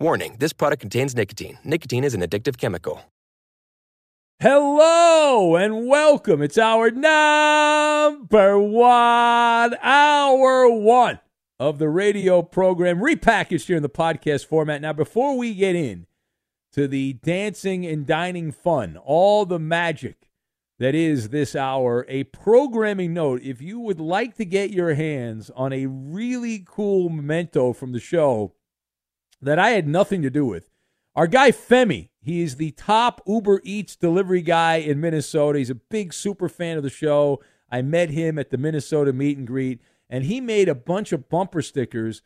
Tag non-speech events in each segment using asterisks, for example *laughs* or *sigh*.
Warning this product contains nicotine. Nicotine is an addictive chemical. Hello and welcome. It's our number one, hour one of the radio program, repackaged here in the podcast format. Now, before we get in to the dancing and dining fun, all the magic that is this hour, a programming note. If you would like to get your hands on a really cool memento from the show that I had nothing to do with, our guy Femi, he is the top Uber Eats delivery guy in Minnesota. He's a big super fan of the show. I met him at the Minnesota meet and greet, and he made a bunch of bumper stickers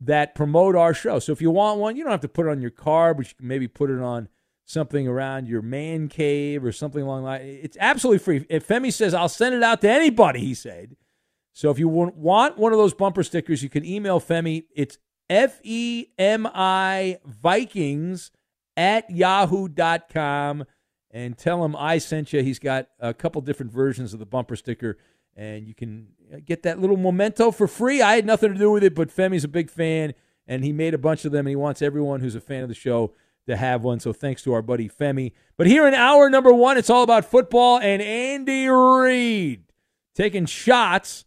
that promote our show. So if you want one, you don't have to put it on your car, but you can maybe put it on something around your man cave or something along that. It's absolutely free. If Femi says, I'll send it out to anybody, he said. So if you want one of those bumper stickers, you can email Femi. It's F E M I Vikings at yahoo.com and tell him I sent you. He's got a couple different versions of the bumper sticker, and you can get that little memento for free. I had nothing to do with it, but Femi's a big fan, and he made a bunch of them, and he wants everyone who's a fan of the show to have one. So thanks to our buddy Femi. But here in hour number one, it's all about football and Andy Reid taking shots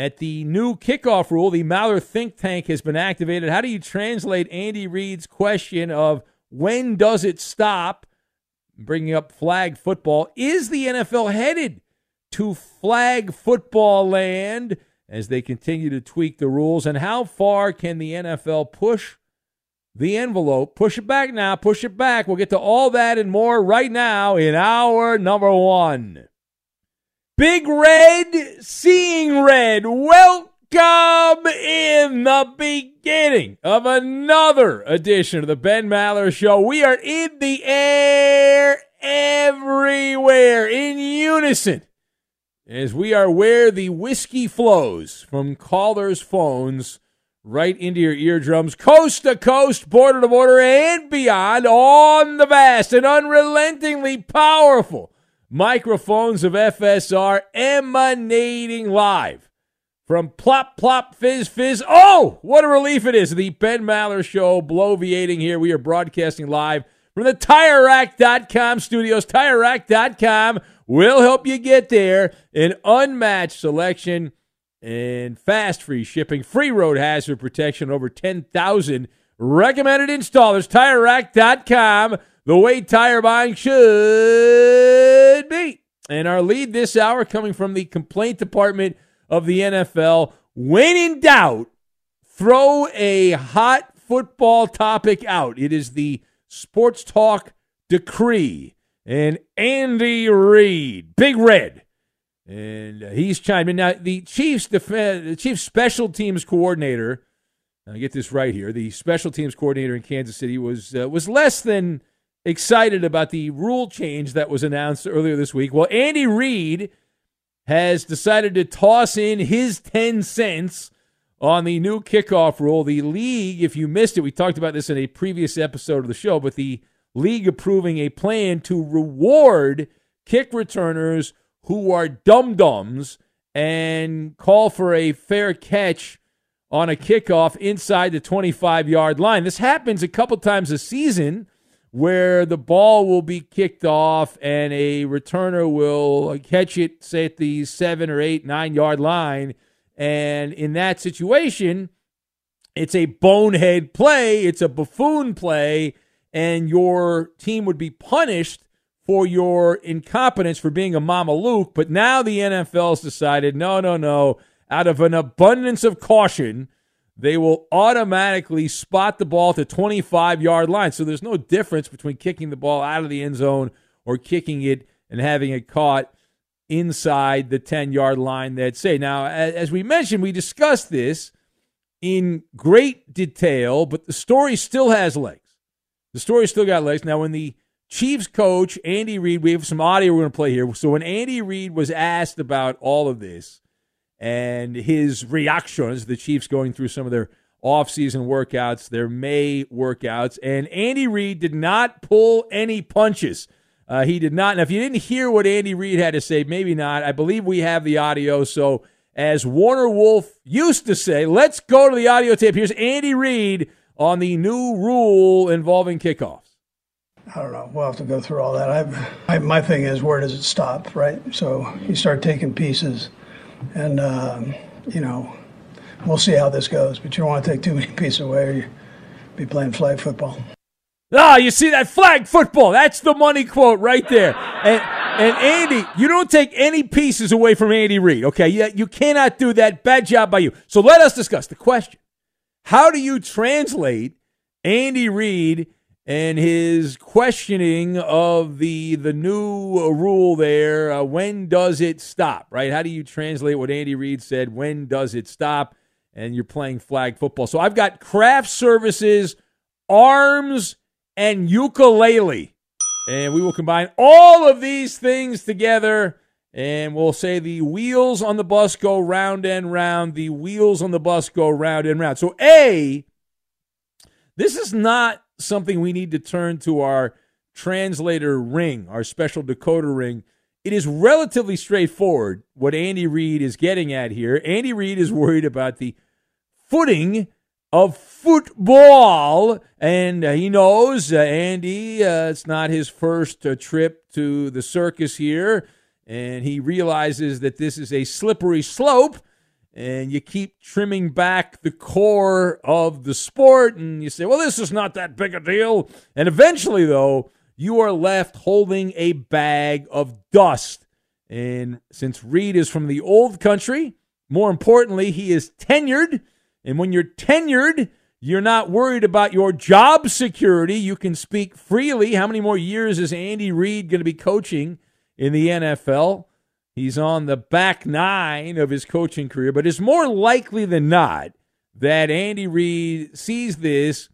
at the new kickoff rule. The Maller think tank has been activated. How do you translate Andy Reid's question of when does it stop? Bringing up flag football. Is the NFL headed to flag football land as they continue to tweak the rules? And how far can the NFL push the envelope. Push it back now. Push it back. We'll get to all that and more right now in our number one. Big Red, Seeing Red, welcome in the beginning of another edition of the Ben Maller Show. We are in the air everywhere in unison as we are where the whiskey flows from callers' phones right into your eardrums, coast to coast, border to border, and beyond on the vast and unrelentingly powerful microphones of FSR emanating live from plop, plop, fizz, fizz. Oh, what a relief it is. The Ben Maller Show bloviating here. We are broadcasting live from the TireRack.com studios. TireRack.com will help you get there. An unmatched selection and fast free shipping, free road hazard protection, over 10,000 recommended installers. TireRack.com, the way tire buying should be. And our lead this hour coming from the complaint department of the NFL. When in doubt, throw a hot football topic out. It is the Sports Talk decree. And Andy Reid, Big Red, and he's chiming in. Now, the Chiefs, def- the Chiefs special teams coordinator, I get this right here, the special teams coordinator in Kansas City was uh, was less than excited about the rule change that was announced earlier this week. Well, Andy Reid has decided to toss in his 10 cents on the new kickoff rule. The league, if you missed it, we talked about this in a previous episode of the show, but the league approving a plan to reward kick returners who are dum dums and call for a fair catch on a kickoff inside the 25 yard line. This happens a couple times a season where the ball will be kicked off and a returner will catch it, say, at the seven or eight, nine yard line. And in that situation, it's a bonehead play, it's a buffoon play, and your team would be punished for your incompetence for being a Mama Luke. But now the NFL's decided no, no, no. Out of an abundance of caution, they will automatically spot the ball to 25 yard line. So there's no difference between kicking the ball out of the end zone or kicking it and having it caught inside the 10 yard line that say. Now, as we mentioned, we discussed this in great detail, but the story still has legs. The story still got legs. Now, when the Chiefs coach, Andy Reid, we have some audio we're going to play here. So, when Andy Reid was asked about all of this and his reactions, the Chiefs going through some of their offseason workouts, their May workouts, and Andy Reid did not pull any punches. Uh, he did not. Now, if you didn't hear what Andy Reid had to say, maybe not. I believe we have the audio. So, as Warner Wolf used to say, let's go to the audio tape. Here's Andy Reid on the new rule involving kickoffs? I don't know. We'll have to go through all that. I, I, my thing is, where does it stop, right? So you start taking pieces, and um, you know, we'll see how this goes. But you don't want to take too many *laughs* pieces away, or you be playing flag football. Ah, you see that flag football? That's the money quote right there. And and Andy, you don't take any pieces away from Andy Reid. Okay, you, you cannot do that. Bad job by you. So let us discuss the question. How do you translate Andy Reid and his questioning of the the new rule there? Uh, when does it stop? Right? How do you translate what Andy Reid said? When does it stop? And you're playing flag football. So I've got craft services, arms, and ukulele. And we will combine all of these things together and we'll say the wheels on the bus go round and round. The wheels on the bus go round and round. So, A, this is not something we need to turn to our translator ring, our special decoder ring. It is relatively straightforward what Andy Reid is getting at here. Andy Reid is worried about the footing of football, and uh, he knows uh, Andy. Uh, it's not his first uh, trip to the circus here and he realizes that this is a slippery slope and you keep trimming back the core of the sport and you say well this is not that big a deal. And eventually though you are left holding a bag of dust. And since Reid is from the old country more importantly he is tenured. And when you're tenured you're not worried about your job security. You can speak freely. How many more years is andy reid going to be coaching in the NFL. He's on the back nine of his coaching career, but it's more likely than not that Andy Reid sees this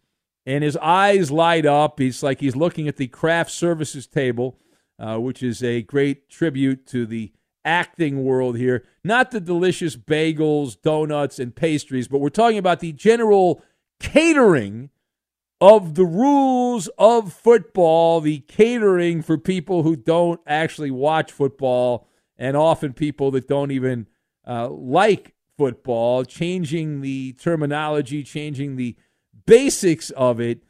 and his eyes light up. He's like he's looking at the craft services table, uh, which is a great tribute to the acting world here. Not the delicious bagels, donuts, and pastries, but we're talking about the general catering of the rules of football, the catering for people who don't actually watch football, and often people that don't even uh, like football, changing the terminology, changing the basics of it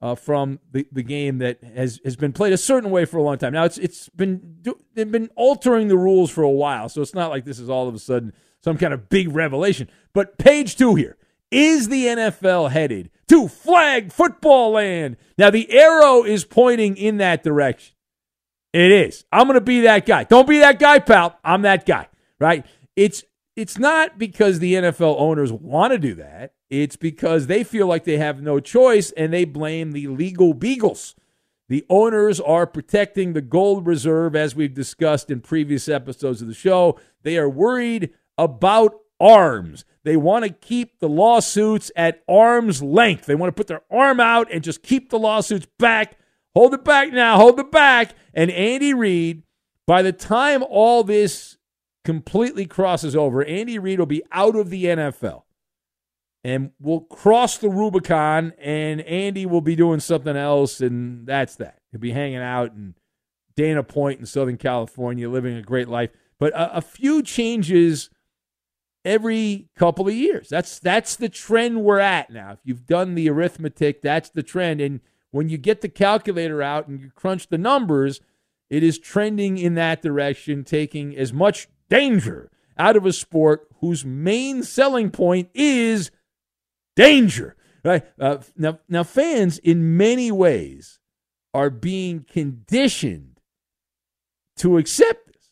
uh, from the, the game that has, has been played a certain way for a long time. Now it's it's been they've been altering the rules for a while, so it's not like this is all of a sudden some kind of big revelation. But page two here, Is the NFL headed to flag football land? Now, the arrow is pointing in that direction. It is. I'm going to be that guy. Don't be that guy, pal. I'm that guy, right? It's it's not because the NFL owners want to do that. It's because they feel like they have no choice and they blame the legal beagles. The owners are protecting the gold reserve, as we've discussed in previous episodes of the show. They are worried about arms. They want to keep the lawsuits at arm's length. They want to put their arm out and just keep the lawsuits back. Hold it back now, hold it back. And Andy Reid, by the time all this completely crosses over, Andy Reid will be out of the NFL. And we'll cross the Rubicon, and Andy will be doing something else, and that's that. He'll be hanging out in Dana Point in Southern California, living a great life. But a, a few changes every couple of years. That's that's the trend we're at now. If you've done the arithmetic, that's the trend. And when you get the calculator out and you crunch the numbers, it is trending in that direction, taking as much danger out of a sport whose main selling point is danger. Right uh, now, now fans in many ways are being conditioned to accept this.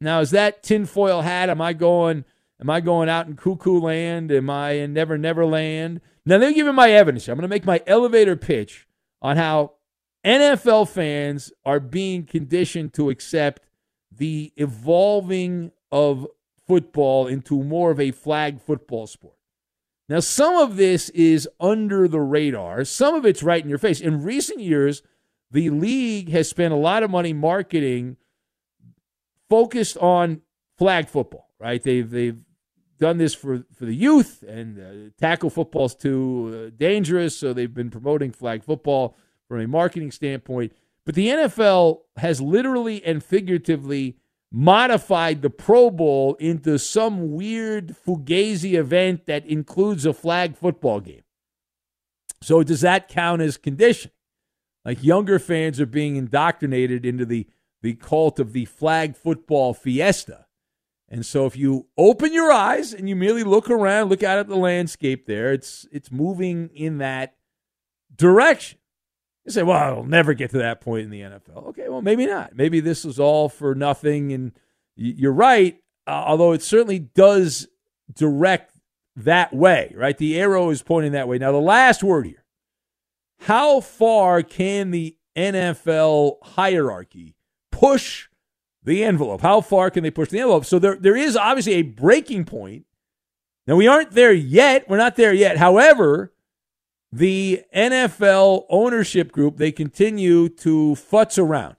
Now, is that tinfoil hat? Am I going? Am I going out in cuckoo land? Am I in Never Never Land? Now they're giving my evidence. I'm going to make my elevator pitch on how NFL fans are being conditioned to accept the evolving of football into more of a flag football sport. Now, some of this is under the radar, some of it's right in your face. In recent years, the league has spent a lot of money marketing focused on flag football, right? They've, they've done this for, for the youth, and uh, tackle football's too uh, dangerous, so they've been promoting flag football from a marketing standpoint. But the NFL has literally and figuratively modified the Pro Bowl into some weird fugazi event that includes a flag football game. So does that count as condition? Like younger fans are being indoctrinated into the the cult of the flag football fiesta. And so if you open your eyes and you merely look around, look out at the landscape there, it's it's moving in that direction. You say, well, I'll never get to that point in the NFL. Okay, well, maybe not. Maybe this is all for nothing. And you're right, uh, although it certainly does direct that way, right? The arrow is pointing that way. Now, the last word here how far can the NFL hierarchy push the envelope. How far can they push the envelope? So there, there is obviously a breaking point. Now, we aren't there yet. We're not there yet. However, the NFL ownership group, they continue to futz around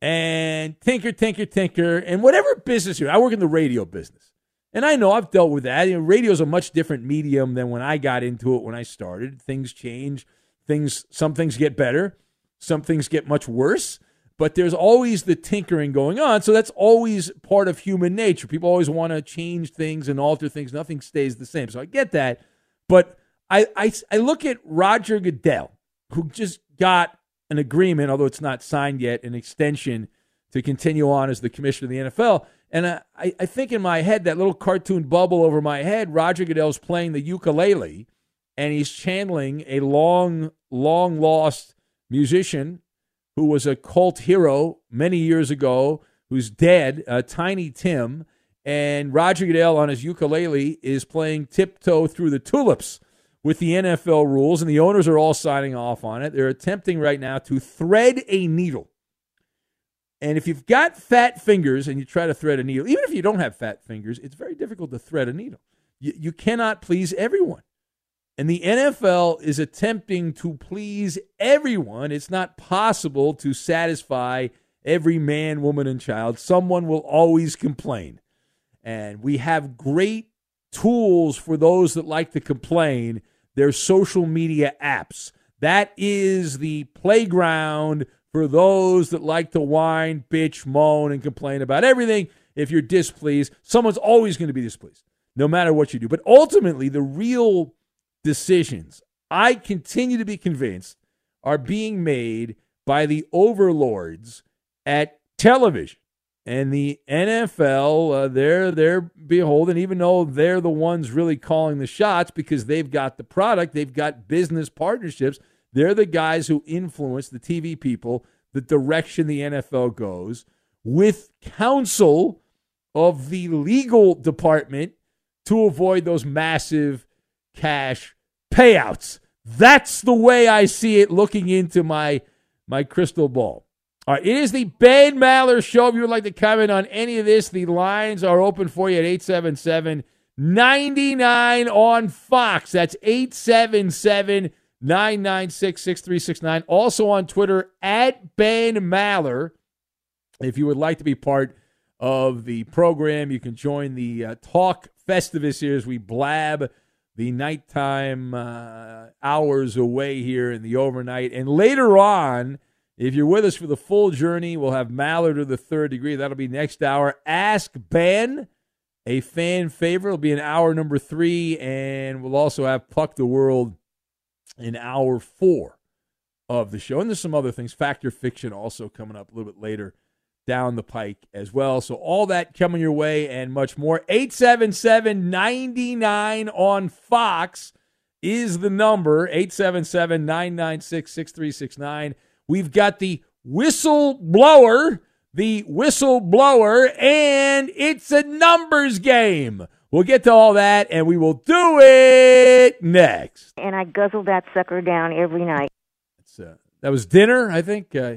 and tinker, tinker, tinker, and whatever business you're I work in the radio business. And I know I've dealt with that. You know, radio is a much different medium than when I got into it when I started. Things change. Things some things get better, some things get much worse but there's always the tinkering going on. So that's always part of human nature. People always want to change things and alter things. Nothing stays the same. So I get that. But I, I, I look at Roger Goodell, who just got an agreement, although it's not signed yet, an extension to continue on as the commissioner of the NFL. And I, I think in my head, that little cartoon bubble over my head, Roger Goodell's playing the ukulele and he's channeling a long, long lost musician who was a cult hero many years ago, who's dead, uh, Tiny Tim. And Roger Goodell on his ukulele is playing Tiptoe Through the Tulips with the NFL rules, and the owners are all signing off on it. They're attempting right now to thread a needle. And if you've got fat fingers and you try to thread a needle, even if you don't have fat fingers, it's very difficult to thread a needle. You, you cannot please everyone. And the NFL is attempting to please everyone. It's not possible to satisfy every man, woman, and child. Someone will always complain. And we have great tools for those that like to complain. There's social media apps. That is the playground for those that like to whine, bitch, moan, and complain about everything. If you're displeased, someone's always going to be displeased, no matter what you do. But ultimately, the real decisions, I continue to be convinced, are being made by the overlords at television. And the NFL, uh, they're they're beholden, even though they're the ones really calling the shots because they've got the product, they've got business partnerships. They're the guys who influence the TV people, the direction the NFL goes, with counsel of the legal department to avoid those massive cash payouts. That's the way I see it looking into my my crystal ball. All right, it is the Ben Maller Show. If you would like to comment on any of this, the lines are open for you at 877 99 on Fox. That's 877 996 6369. Also on Twitter at Ben Maller. If you would like to be part of the program, you can join the uh, Talk Festivus here as we blab the nighttime uh, hours away here in the overnight. And later on, if you're with us for the full journey, we'll have Mallard of the third degree. That'll be next hour. Ask Ben, a fan favorite. It'll be in hour number three. And we'll also have Puck the World in hour four of the show. And there's some other things. Factor Fiction also coming up a little bit later down the pike as well. So all that coming your way and much more. 877 99 on Fox is the number. 877 996 6369. We've got the whistleblower, the whistleblower, and it's a numbers game. We'll get to all that and we will do it next. And I guzzle that sucker down every night. Uh, that was dinner, I think. Uh,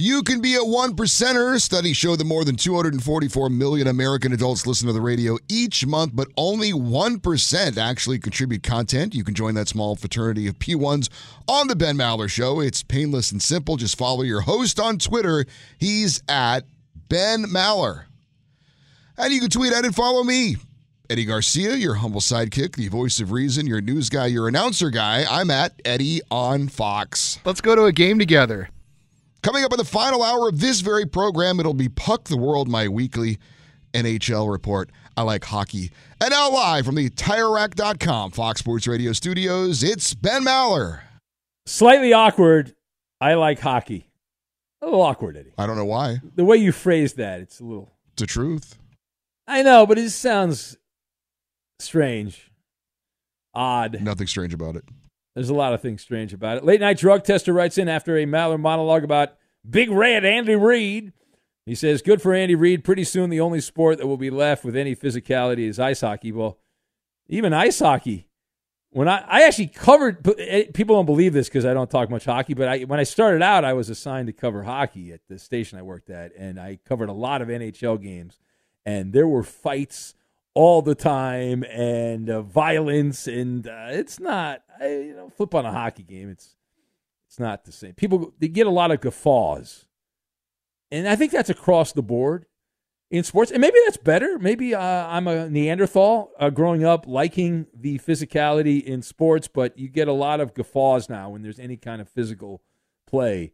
You can be a one percenter. Studies show that more than 244 million American adults listen to the radio each month, but only 1% actually contribute content. You can join that small fraternity of P1s on The Ben Maller Show. It's painless and simple. Just follow your host on Twitter. He's at Ben Maller. And you can tweet at and follow me. Eddie Garcia, your humble sidekick, the voice of reason, your news guy, your announcer guy. I'm at Eddie on Fox. Let's go to a game together. Coming up in the final hour of this very program, it'll be Puck the World, my weekly NHL report. I like hockey. And now live from the TireRack.com Fox Sports Radio studios, it's Ben Maller. Slightly awkward. I like hockey. A little awkward, Eddie. I don't know why. The way you phrase that, it's a little. It's the truth. I know, but it sounds strange, odd. Nothing strange about it. There's a lot of things strange about it. Late night drug tester writes in after a Maller monologue about Big Red Andy Reid. He says, Good for Andy Reid. Pretty soon, the only sport that will be left with any physicality is ice hockey. Well, even ice hockey. When I, I actually covered, eh, people don't believe this because I don't talk much hockey, but I, when I started out, I was assigned to cover hockey at the station I worked at, and I covered a lot of NHL games, and there were fights all the time and uh, violence, and uh, it's not, I, you know, flip on a hockey game, it's it's not the same. People they get a lot of guffaws, and I think that's across the board in sports. And maybe that's better. Maybe uh, I'm a Neanderthal uh, growing up liking the physicality in sports, but you get a lot of guffaws now when there's any kind of physical play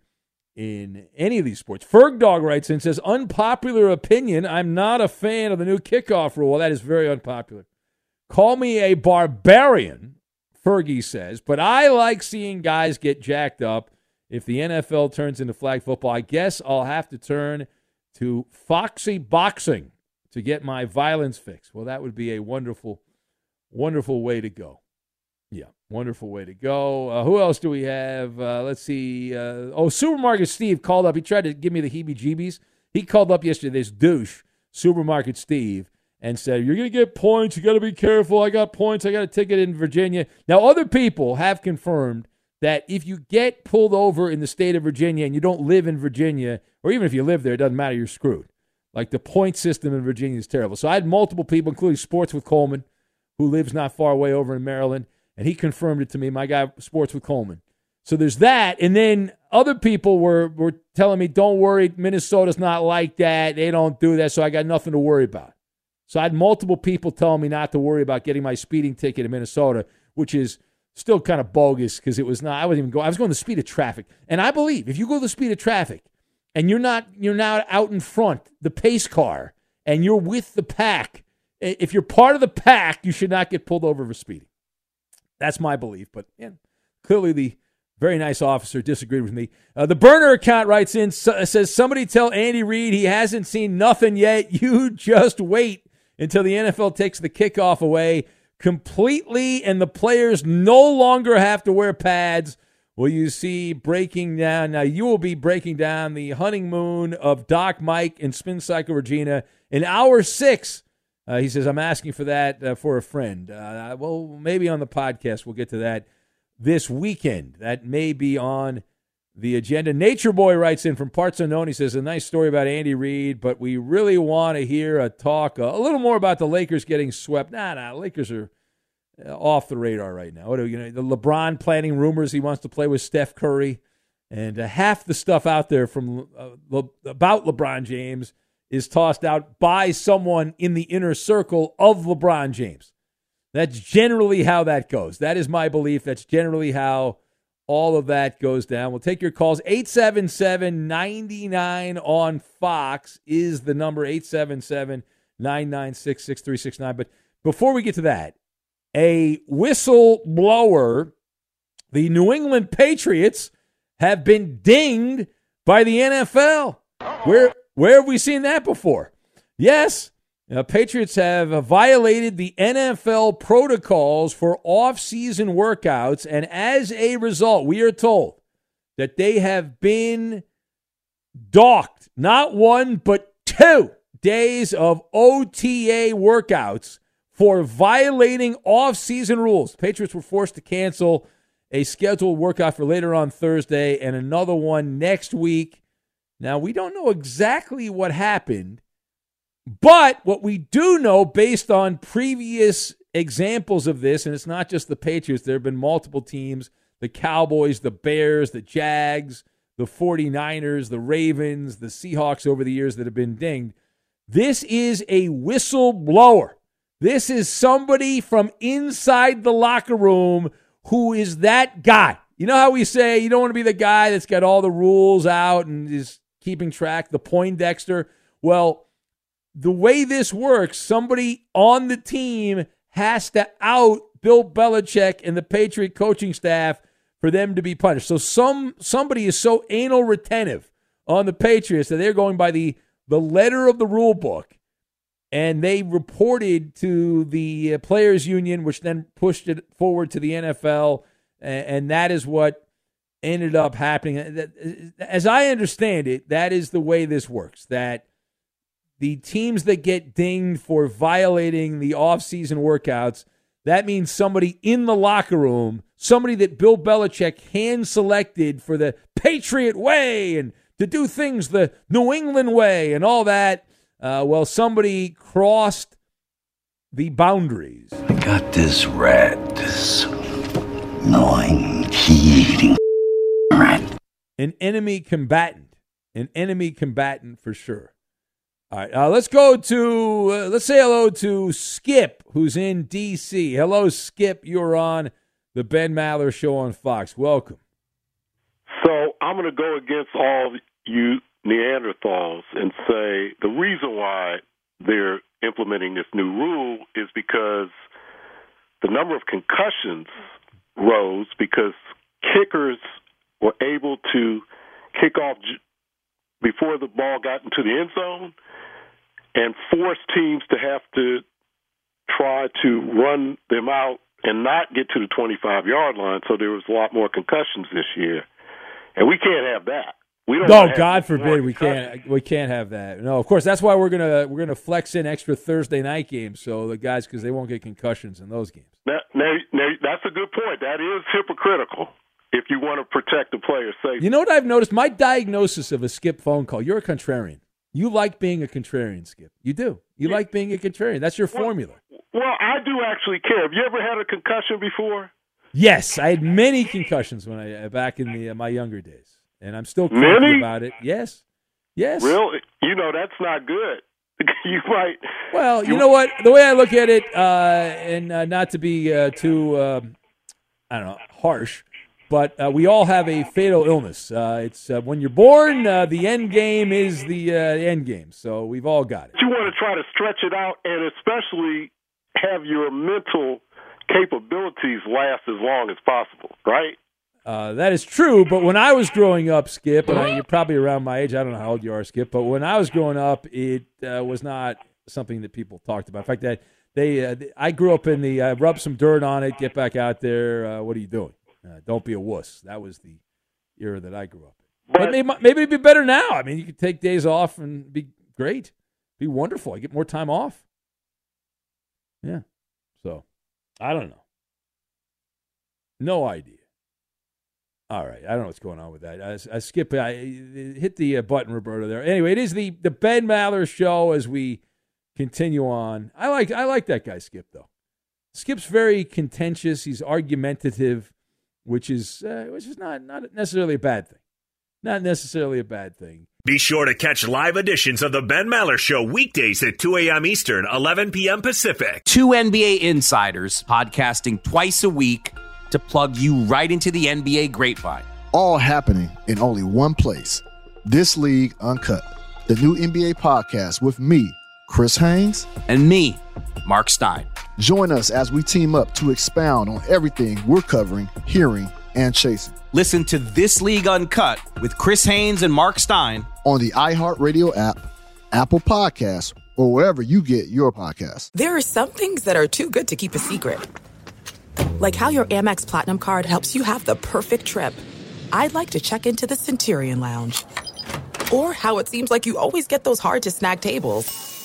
in any of these sports. Ferg Dog writes in says, unpopular opinion. I'm not a fan of the new kickoff rule. That is very unpopular. Call me a barbarian, Fergie says, but I like seeing guys get jacked up. If the NFL turns into flag football, I guess I'll have to turn to Foxy Boxing to get my violence fix. Well, that would be a wonderful, wonderful way to go. Yeah, wonderful way to go. Uh, who else do we have? Uh, let's see. Uh, oh, Supermarket Steve called up. He tried to give me the heebie jeebies. He called up yesterday, this douche, Supermarket Steve, and said, You're going to get points. You got to be careful. I got points. I got a ticket in Virginia. Now, other people have confirmed that if you get pulled over in the state of Virginia and you don't live in Virginia, or even if you live there, it doesn't matter, you're screwed. Like the point system in Virginia is terrible. So I had multiple people, including Sports with Coleman, who lives not far away over in Maryland, and he confirmed it to me. My guy, Sports with Coleman. So there's that, and then other people were were telling me, "Don't worry, Minnesota's not like that. They don't do that." So I got nothing to worry about. So I had multiple people telling me not to worry about getting my speeding ticket in Minnesota, which is still kind of bogus because it was not. I wasn't even going. I was going the speed of traffic, and I believe if you go the speed of traffic, and you're not you're not out in front, the pace car, and you're with the pack. If you're part of the pack, you should not get pulled over for speeding. That's my belief. But yeah, clearly the very nice officer disagreed with me. Uh, the burner account writes in says somebody tell Andy Reid he hasn't seen nothing yet. You just wait until the NFL takes the kickoff away completely and the players no longer have to wear pads. Will you see breaking down? Now, you will be breaking down the honeymoon of Doc Mike and Spin Cycle Regina in hour six. Uh, he says, I'm asking for that uh, for a friend. Uh, well, maybe on the podcast, we'll get to that this weekend. That may be on the agenda. Nature Boy writes in from Parts Unknown. He says, A nice story about Andy Reid, but we really want to hear a talk a little more about the Lakers getting swept. Nah, nah, Lakers are uh, off the radar right now. What are you know, the LeBron planning rumors he wants to play with Steph Curry, and uh, half the stuff out there from uh, Le- about LeBron James is tossed out by someone in the inner circle of LeBron James. That's generally how that goes. That is my belief. That's generally how all of that goes down. We'll take your calls. 877 99 on Fox is the number 877 996 6369. But before we get to that, a whistleblower, the New England Patriots have been dinged by the NFL. Where, where have we seen that before? Yes, now, Patriots have uh, violated the NFL protocols for off-season workouts, and as a result, we are told that they have been docked not one but two days of OTA workouts for violating off-season rules. Patriots were forced to cancel a scheduled workout for later on Thursday and another one next week. Now, we don't know exactly what happened but what we do know, based on previous examples of this, and it's not just the Patriots, there have been multiple teams the Cowboys, the Bears, the Jags, the 49ers, the Ravens, the Seahawks over the years that have been dinged. This is a whistleblower. This is somebody from inside the locker room who is that guy. You know how we say you don't want to be the guy that's got all the rules out and is keeping track, the Poindexter? Well, the way this works, somebody on the team has to out Bill Belichick and the Patriot coaching staff for them to be punished. So some somebody is so anal retentive on the Patriots that they're going by the the letter of the rule book, and they reported to the uh, players union, which then pushed it forward to the NFL, and, and that is what ended up happening. As I understand it, that is the way this works. That the teams that get dinged for violating the off-season workouts, that means somebody in the locker room, somebody that Bill Belichick hand selected for the Patriot way and to do things the New England way and all that. Uh, well, somebody crossed the boundaries. I got this rat, this gnawing, eating rat. An enemy combatant. An enemy combatant for sure. All right, uh, let's go to, uh, let's say hello to Skip, who's in D.C. Hello, Skip. You're on the Ben Maller Show on Fox. Welcome. So I'm going to go against all you Neanderthals and say the reason why they're implementing this new rule is because the number of concussions rose because kickers were able to kick off before the ball got into the end zone and force teams to have to try to run them out and not get to the 25 yard line. So there was a lot more concussions this year, and we can't have that. We don't. No, God forbid we can't. We can't have that. No, of course that's why we're gonna we're gonna flex in extra Thursday night games so the guys because they won't get concussions in those games. Now, now, now, that's a good point. That is hypocritical. If you want to protect the player's safety. You know what I've noticed? My diagnosis of a skip phone call. You're a contrarian. You like being a contrarian, Skip. You do. You yeah. like being a contrarian. That's your well, formula. Well, I do actually care. Have you ever had a concussion before? Yes, I had many concussions when I back in the uh, my younger days, and I'm still crazy about it. Yes, yes. Really? You know that's not good. *laughs* you might. Well, you, you, know what? The way I look at it, uh, and uh, not to be uh, too, um, I don't know, harsh, but uh, we all have a fatal illness. Uh, it's uh, when you're born, uh, the end game is the uh, end game. So we've all got it. You want to try to stretch it out, and especially have your mental capabilities last as long as possible, right? Uh, that is true, but when I was growing up, Skip, and I, you're probably around my age. I don't know how old you are, Skip, but when I was growing up, it was not something that people talked about. In fact, that they, I grew up in the rub some dirt on it, get back out there. what are you doing? Uh, don't be a wuss. That was the era that I grew up in. But, but maybe, maybe it'd be better now. I mean, you could take days off and be great, be wonderful. I get more time off. Yeah. So, I don't know. No idea. All right, I don't know what's going on with that. I, I skip. I hit the uh, button, Roberto. There. Anyway, it is the the Ben Maller show as we continue on. I like I like that guy, Skip. Though Skip's very contentious. He's argumentative which is uh, which is not not necessarily a bad thing. Not necessarily a bad thing. Be sure to catch live editions of the Ben Maller Show weekdays at 2 a.m. Eastern, 11 p.m. Pacific. Two NBA insiders podcasting twice a week to plug you right into the NBA grapevine. All happening in only one place. This League Uncut, the new NBA podcast with me, Chris Haynes, and me, Mark Stein. Join us as we team up to expound on everything we're covering, hearing, and chasing. Listen to This League Uncut with Chris Haynes and Mark Stein on the iHeartRadio app, Apple Podcasts, or wherever you get your podcasts. There are some things that are too good to keep a secret, like how your Amex Platinum card helps you have the perfect trip. I'd like to check into the Centurion Lounge, or how it seems like you always get those hard to snag tables.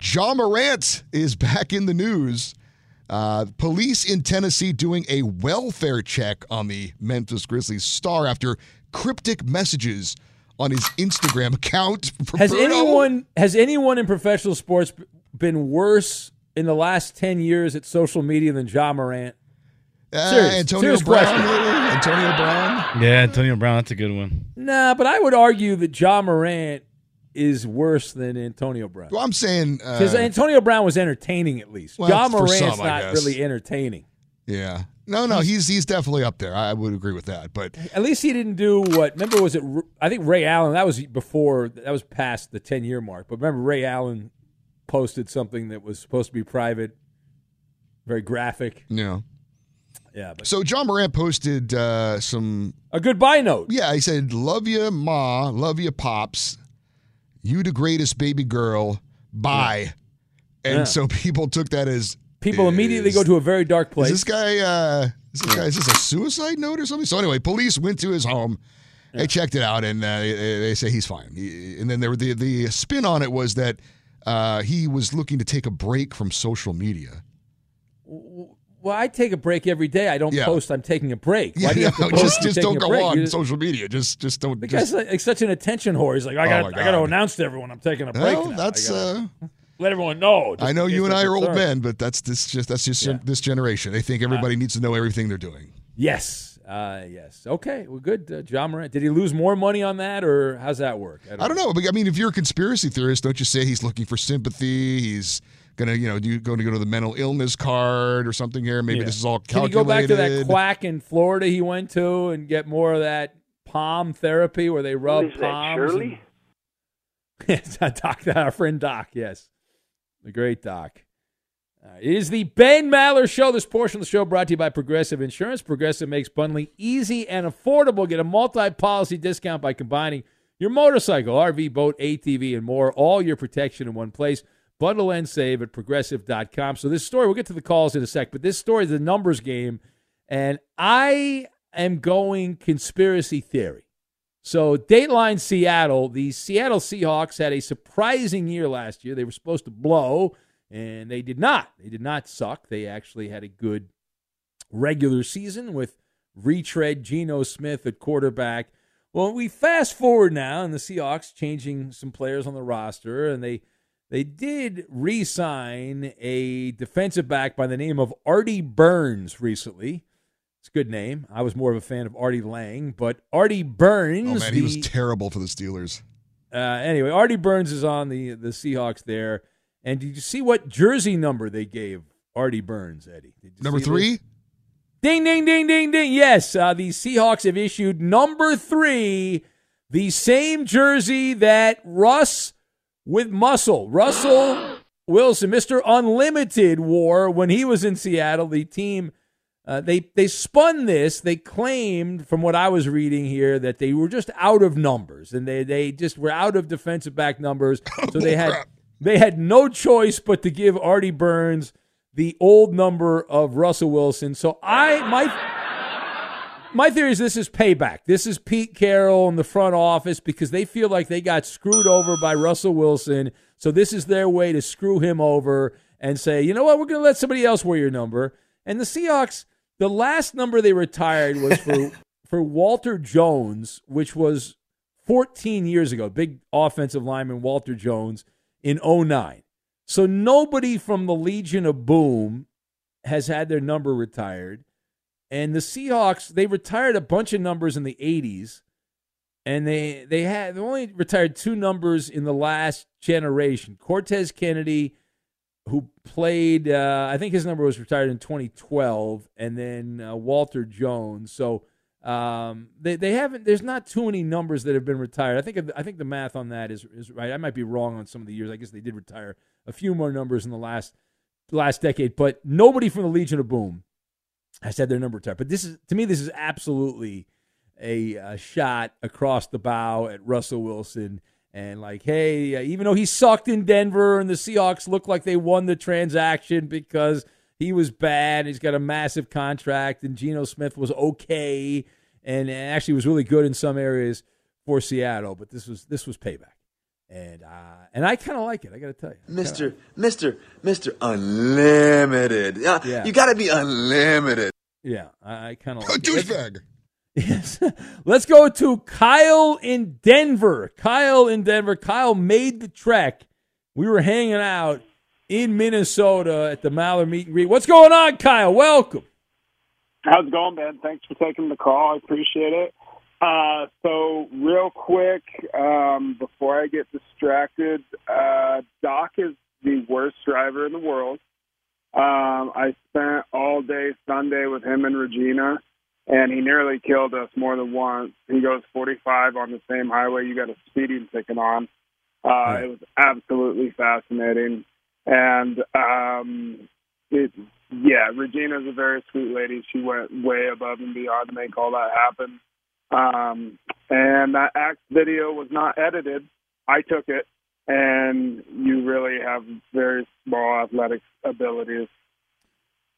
Ja Morant is back in the news. Uh, police in Tennessee doing a welfare check on the Memphis Grizzlies star after cryptic messages on his Instagram account. Has Bruno. anyone has anyone in professional sports been worse in the last ten years at social media than Ja Morant? Uh, Serious- Antonio serious Brown? question. Antonio Brown? Yeah, Antonio Brown. That's a good one. Nah, but I would argue that Ja Morant is worse than Antonio Brown. Well, I'm saying. Because Uh, Antonio Brown was entertaining at least. Well, John for Morant's some, not really entertaining. yeah. No, no, he's he's definitely up there. I would agree with that. But At least he didn't do what. Remember, was it? I think Ray Allen. That was before. That was past the ten year mark. But remember, Ray Allen posted something that was supposed to be private, very graphic. yeah. Yeah, but So Ja Morant posted uh, some a goodbye note. Yeah, he said, "Love you, ma. Love you, pops. You the greatest baby girl. Bye." And Yeah. so people took that as people immediately go to a very dark place. Is this guy? Uh, is this guy? Is this a suicide note or something? So anyway, police went to his home. They checked it out, and uh, they, they say he's fine. And then there were the the spin on it was that uh, he was looking to take a break from social media. Well, I take a break every day. I don't Yeah. post. I'm taking a break. Why Yeah, do you have to no, *laughs* post just just don't go on just- social media. Just just don't. The just, like, such an attention whore. He's like, I Oh, got, my I got to announce to everyone I'm taking a break. Well, now. I that's, uh, let everyone know. I know you and I are old men, but that's this just that's just this generation. They think everybody needs to know everything they're doing. Yes, uh, yes. Okay, well, good. Uh, Ja Morant. Did he lose more money on that, or how's that work? I don't know, but I mean, if you're a conspiracy theorist, don't you say he's looking for sympathy? He's gonna, you know, do you going to go to the mental illness card or something here? Maybe Yeah. this is all calculated. Can he calculated. go back to that quack in Florida he went to and get more of that palm therapy where they rub is that, palms? Shirley? *laughs* and- Doc, our friend Doc. Yes, the great Doc. All right, It is the Ben Maller Show. This portion of the show brought to you by Progressive Insurance. Progressive makes bundling easy and affordable. Get a multi-policy discount by combining your motorcycle, RV, boat, ATV, and more. All your protection in one place. Bundle and save at progressive.com. So this story, we'll get to the calls in a sec, but this story is a numbers game, and I am going conspiracy theory. So Dateline Seattle, the Seattle Seahawks had a surprising year last year. They were supposed to blow, and they did not. They did not suck. They actually had a good regular season with retread Geno Smith at quarterback. Well, we fast forward now, and the Seahawks changing some players on the roster, and they they did re-sign a defensive back by the name of Artie Burns recently. It's a good name. I was more of a fan of Artie Lang, but Artie Burns. Oh man, he was terrible for the Steelers. uh, anyway, Artie Burns is on the the Seahawks there. And did you see what jersey number they gave Artie Burns, Eddie? Number three. this? Ding, ding, ding, ding, ding. Yes, uh, the Seahawks have issued number three, the same jersey that Russ with muscle, Russell Wilson, Mr. Unlimited, War, when he was in Seattle. The team. Uh, they they spun this. They claimed, from what I was reading here, that they were just out of numbers, and they they just were out of defensive back numbers. *laughs* So they had they had no choice but to give Artie Burns the old number of Russell Wilson. So I my my theory is this is payback. This is Pete Carroll in the front office because they feel like they got screwed over by Russell Wilson. So this is their way to screw him over and say, you know what, we're going to let somebody else wear your number. And the Seahawks, the last number they retired was for *laughs* for Walter Jones, which was 14 years ago. Big offensive lineman Walter Jones in 09. So nobody from the Legion of Boom has had their number retired. And the Seahawks, they retired a bunch of numbers in the 80s. And they they had they only retired two numbers in the last generation. Cortez Kennedy, who played, uh, I think his number was retired in 2012, and then uh, Walter Jones. So um, they they haven't. There's not too many numbers that have been retired. I think I think the math on that is is right. I might be wrong on some of the years. I guess they did retire a few more numbers in the last last decade, but nobody from the Legion of Boom has had their number retired. But this is to me, this is absolutely a, a shot across the bow at Russell Wilson. And like, hey, uh, even though he sucked in Denver and the Seahawks looked like they won the transaction because he was bad, he's got a massive contract, and Geno Smith was okay, and actually was really good in some areas for Seattle. But this was this was payback, and uh, and I kind of like it. I got to tell you, Mister, Mister, Mister Unlimited. Yeah, Yeah. you got to be unlimited. Yeah, I, I kind of like douchebag. Yes. *laughs* Let's go to Kyle in Denver. Kyle in Denver. Kyle made the trek. We were hanging out in Minnesota at the Maller meet and greet. What's going on, Kyle? Welcome. How's it going, man? Thanks for taking the call. I appreciate it. Uh, so, real quick, um, before I get distracted, uh, Doc is the worst driver in the world. Um, I spent all day Sunday with him and Regina, and he nearly killed us more than once. He goes 45 on the same highway you got a speeding ticket on. Uh, It was absolutely fascinating. And um, it, yeah, Regina's a very sweet lady. She went way above and beyond to make all that happen. Um, and that act video was not edited. I took it, and you really have very small athletic abilities.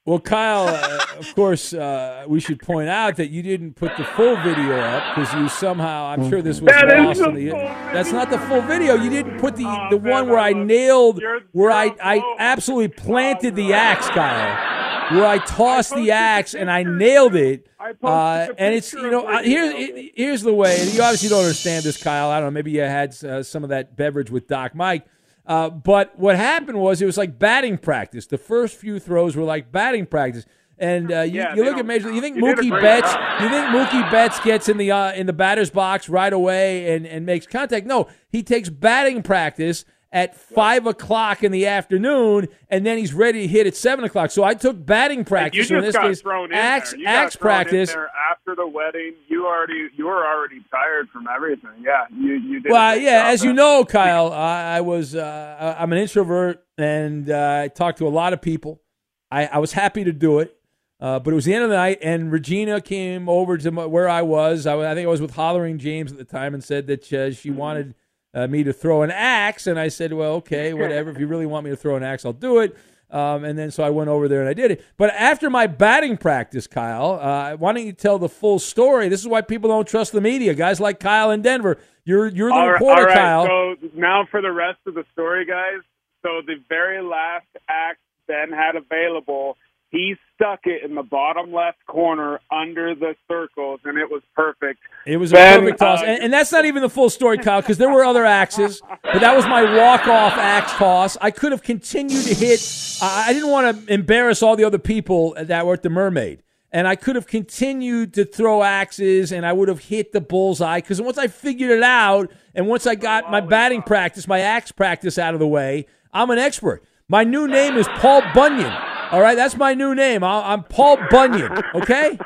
Well, Kyle, uh, of course, uh, we should point out that you didn't put the full video up because you somehow, I'm sure this was That is lost in the. That's not the full video. You didn't put the the one where I nailed, where I I absolutely planted the axe, Kyle, where I tossed the axe and I nailed it. Uh, and it's you know uh, here's it- here's the way. And you obviously don't understand this, Kyle. I don't know. Maybe you had uh, some of that beverage with Doc Mike. Uh, but what happened was it was like batting practice. The first few throws were like batting practice. And uh, you, Yeah, you look at Major. You think You Mookie Betts? job. You think Mookie Betts gets in the uh, in the batter's box right away and, and makes contact? No, he takes batting practice at five o'clock in the afternoon, and then he's ready to hit at seven o'clock. So I took batting practice. you or in just this got case, thrown in axe, there. You got axe thrown in practice. there after the wedding. You already you were already tired from everything. Yeah, you you did. Well, yeah, as you know, Kyle, I, I was uh, I'm an introvert, and uh, I talked to a lot of people. I, I was happy to do it, uh, but it was the end of the night, and Regina came over to my, where I was. I, I think I was with Hollering James at the time, and said that uh, she wanted uh, me to throw an axe, and I said, "Well, okay, *laughs* whatever. if you really want me to throw an axe, I'll do it." Um, and then so I went over there and I did it. But after my batting practice, Kyle, uh, why don't you tell the full story? This is why people don't trust the media. Guys like Kyle in Denver. You're you're the All reporter, all right, Kyle. So now for the rest of the story, guys. So the very last act Ben had available, he stuck it in the bottom left corner under the circles, and it was perfect. It was a perfect toss, uh, and, and that's not even the full story, Kyle, because there were other axes, but that was my walk-off axe toss. I could have continued to hit. I I didn't want to embarrass all the other people that were at the Mermaid, and I could have continued to throw axes and I would have hit the bullseye because once I figured it out and once I got my batting practice, my axe practice out of the way, I'm an expert. My new name is Paul Bunyan. All right, that's my new name. I'm Paul Bunyan. Okay.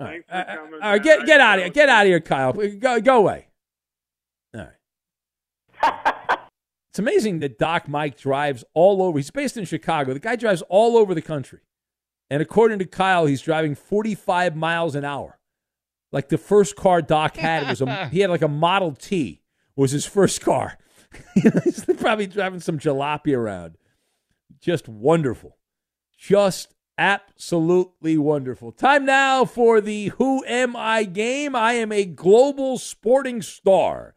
All right, uh, all right get get out of here. Get out of here, Kyle. Go go away. All right. *laughs* it's amazing that Doc Mike drives all over. He's based in Chicago. The guy drives all over the country. And according to Kyle, he's driving 45 miles an hour. Like the first car Doc had was a *laughs* he had like a Model T was his first car. *laughs* he's probably driving some jalopy around. Just wonderful. Just absolutely wonderful. Time now for the Who Am I game. I am a global sporting star,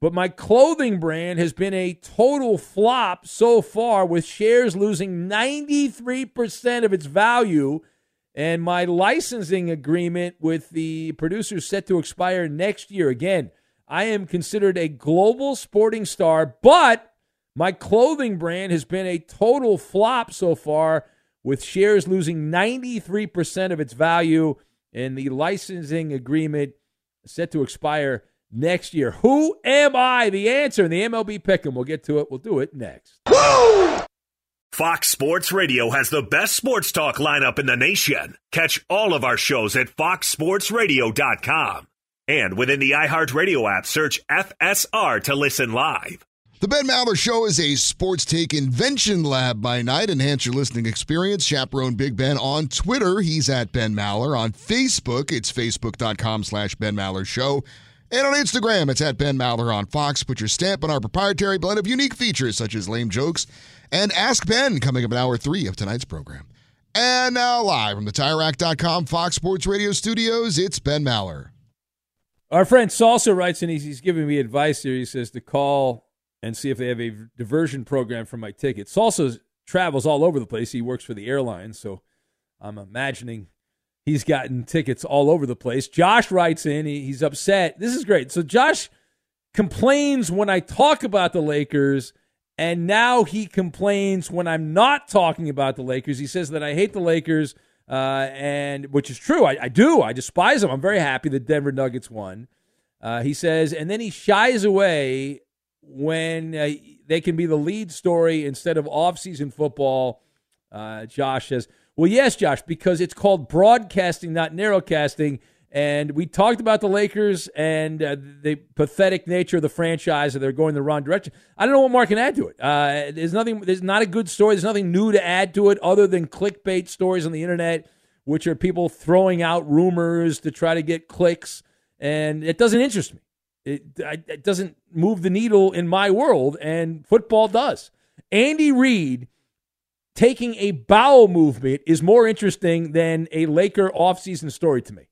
but my clothing brand has been a total flop so far, with shares losing 93% of its value. And my licensing agreement with the producers set to expire next year. Again, I am considered a global sporting star, but my clothing brand has been a total flop so far with shares losing 93% of its value and the licensing agreement set to expire next year. Who am I? The answer in the MLB Pick'em. We'll get to it. We'll do it next. Woo! Fox Sports Radio has the best sports talk lineup in the nation. Catch all of our shows at foxsportsradio.com. And within the iHeartRadio app, search FSR to listen live. The Ben Maller Show is a sports take invention lab by night. Enhance your listening experience. Chaperone Big Ben on Twitter. He's at Ben Maller. On Facebook, it's facebook.com slash Ben Maller Show. And on Instagram, it's at Ben Maller on Fox. Put your stamp on our proprietary blend of unique features such as lame jokes and Ask Ben coming up in hour three of tonight's program. And now live from the TireRack.com Fox Sports Radio studios, it's Ben Maller. Our friend Salsa writes, and he's, he's giving me advice here. He says to call and see if they have a diversion program for my ticket. Salsa travels all over the place. He works for the airline, so I'm imagining he's gotten tickets all over the place. Josh writes in, he, he's upset. This is great. So Josh complains when I talk about the Lakers, and now he complains when I'm not talking about the Lakers. He says that I hate the Lakers, uh, and which is true. I, I, do. I despise them. I'm very happy the Denver Nuggets won. Uh, he says, and then he shies away when uh, they can be the lead story instead of off-season football. Uh, Josh says, "Well, yes, Josh, because it's called broadcasting, not narrowcasting." And we talked about the Lakers and uh, the pathetic nature of the franchise, and they're going the wrong direction. I don't know what more can add to it. Uh, there's nothing. There's not a good story. There's nothing new to add to it other than clickbait stories on the internet, which are people throwing out rumors to try to get clicks, and it doesn't interest me. It, it doesn't move the needle in my world, and football does. Andy Reid taking a bowel movement is more interesting than a Laker offseason story to me.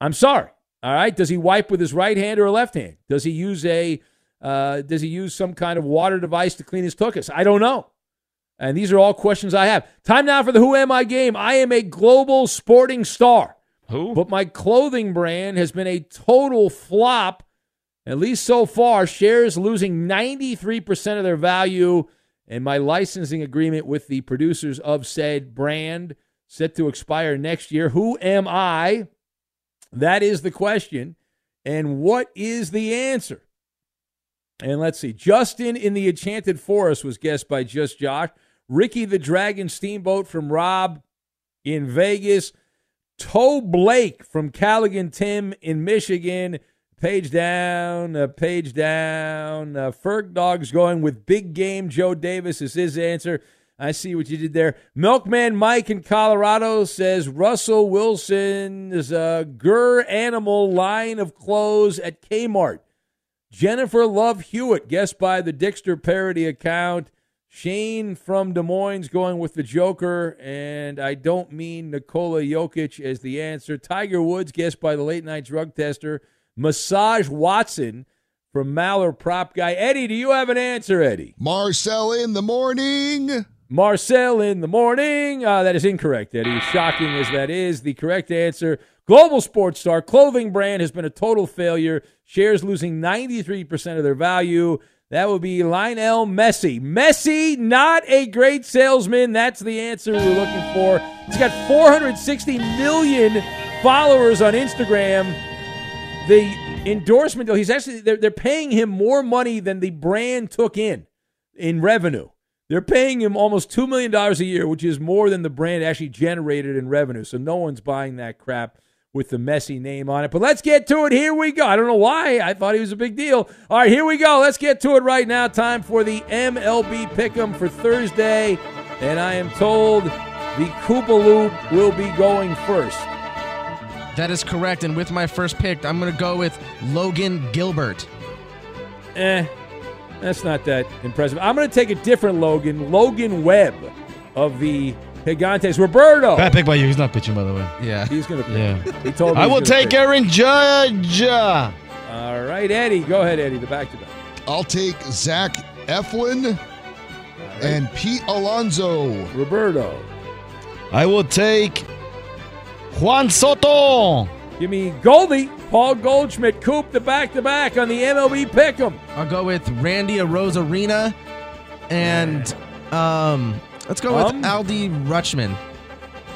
I'm sorry. All right. Does he wipe with his right hand or left hand? Does he use a uh, does he use some kind of water device to clean his tuchus? I don't know. And these are all questions I have. Time now for the Who Am I game. I am a global sporting star. Who? But my clothing brand has been a total flop, at least so far. Shares losing 93% of their value. And my licensing agreement with the producers of said brand set to expire next year. Who am I? That is the question. And what is the answer? And let's see. Justin in the Enchanted Forest was guessed by Just Josh. Ricky the Dragon Steamboat from Rob in Vegas. Toe Blake from Callaghan Tim in Michigan. Page down, uh, page down. Uh, Ferg Dog's going with Big Game Joe Davis is his answer. I see what you did there. Milkman Mike in Colorado says Russell Wilson's uh, Gur Animal line of clothes at Kmart. Jennifer Love Hewitt, guessed by the Dixter parody account. Shane from Des Moines going with the Joker, and I don't mean Nikola Jokic as the answer. Tiger Woods, guessed by the late night drug tester. Massage Watson from Maller Prop Guy. Eddie, do you have an answer, Eddie? Marcel in the morning. Marcel in the morning. Uh, that is incorrect, Eddie. Shocking as that is, the correct answer. Global sports star clothing brand has been a total failure. Shares losing 93% of their value. That would be Lionel Messi. Messi, not a great salesman. That's the answer we're looking for. He's got 460 million followers on Instagram. The endorsement, though, he's actually they're, they're paying him more money than the brand took in in revenue. They're paying him almost two million dollars a year, which is more than the brand actually generated in revenue. So no one's buying that crap with the messy name on it. But let's get to it. Here we go. I don't know why. I thought he was a big deal. All right, here we go. Let's get to it right now. Time for the MLB Pick'em for Thursday. And I am told the Koopa Loop will be going first. That is correct. And with my first pick, I'm going to go with Logan Gilbert. Eh, that's not that impressive. I'm going to take a different Logan, Logan Webb of the Gigantes. Roberto. Bad pick by you. He's not pitching, by the way. Yeah. He's going to pick. Yeah. He told me I will take pick. Aaron Judge. All right, Eddie. Go ahead, Eddie. The back to back. I'll take Zach Eflin and Pete Alonso. Roberto. I will take Juan Soto. Give me Goldie, Paul Goldschmidt, Coop, the back to back on the MLB Pick'em. I'll go with Randy Rosarina and um, let's go with Um? Aldi Rutschman.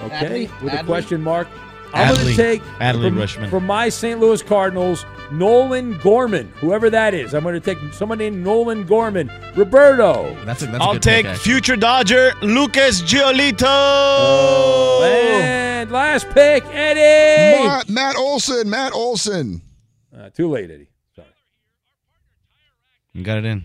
Okay, Adley? with a question mark. I'm going to take Adley from, Rutschman. from my St. Louis Cardinals, Nolan Gorman, whoever that is. I'm going to take someone named Nolan Gorman. Roberto. That's a, that's a I'll good take pick, future Dodger Lucas Giolito. Oh, And last pick, Eddie. Matt, Matt Olson. Matt Olson. Uh, too late, Eddie. Sorry. You got it in.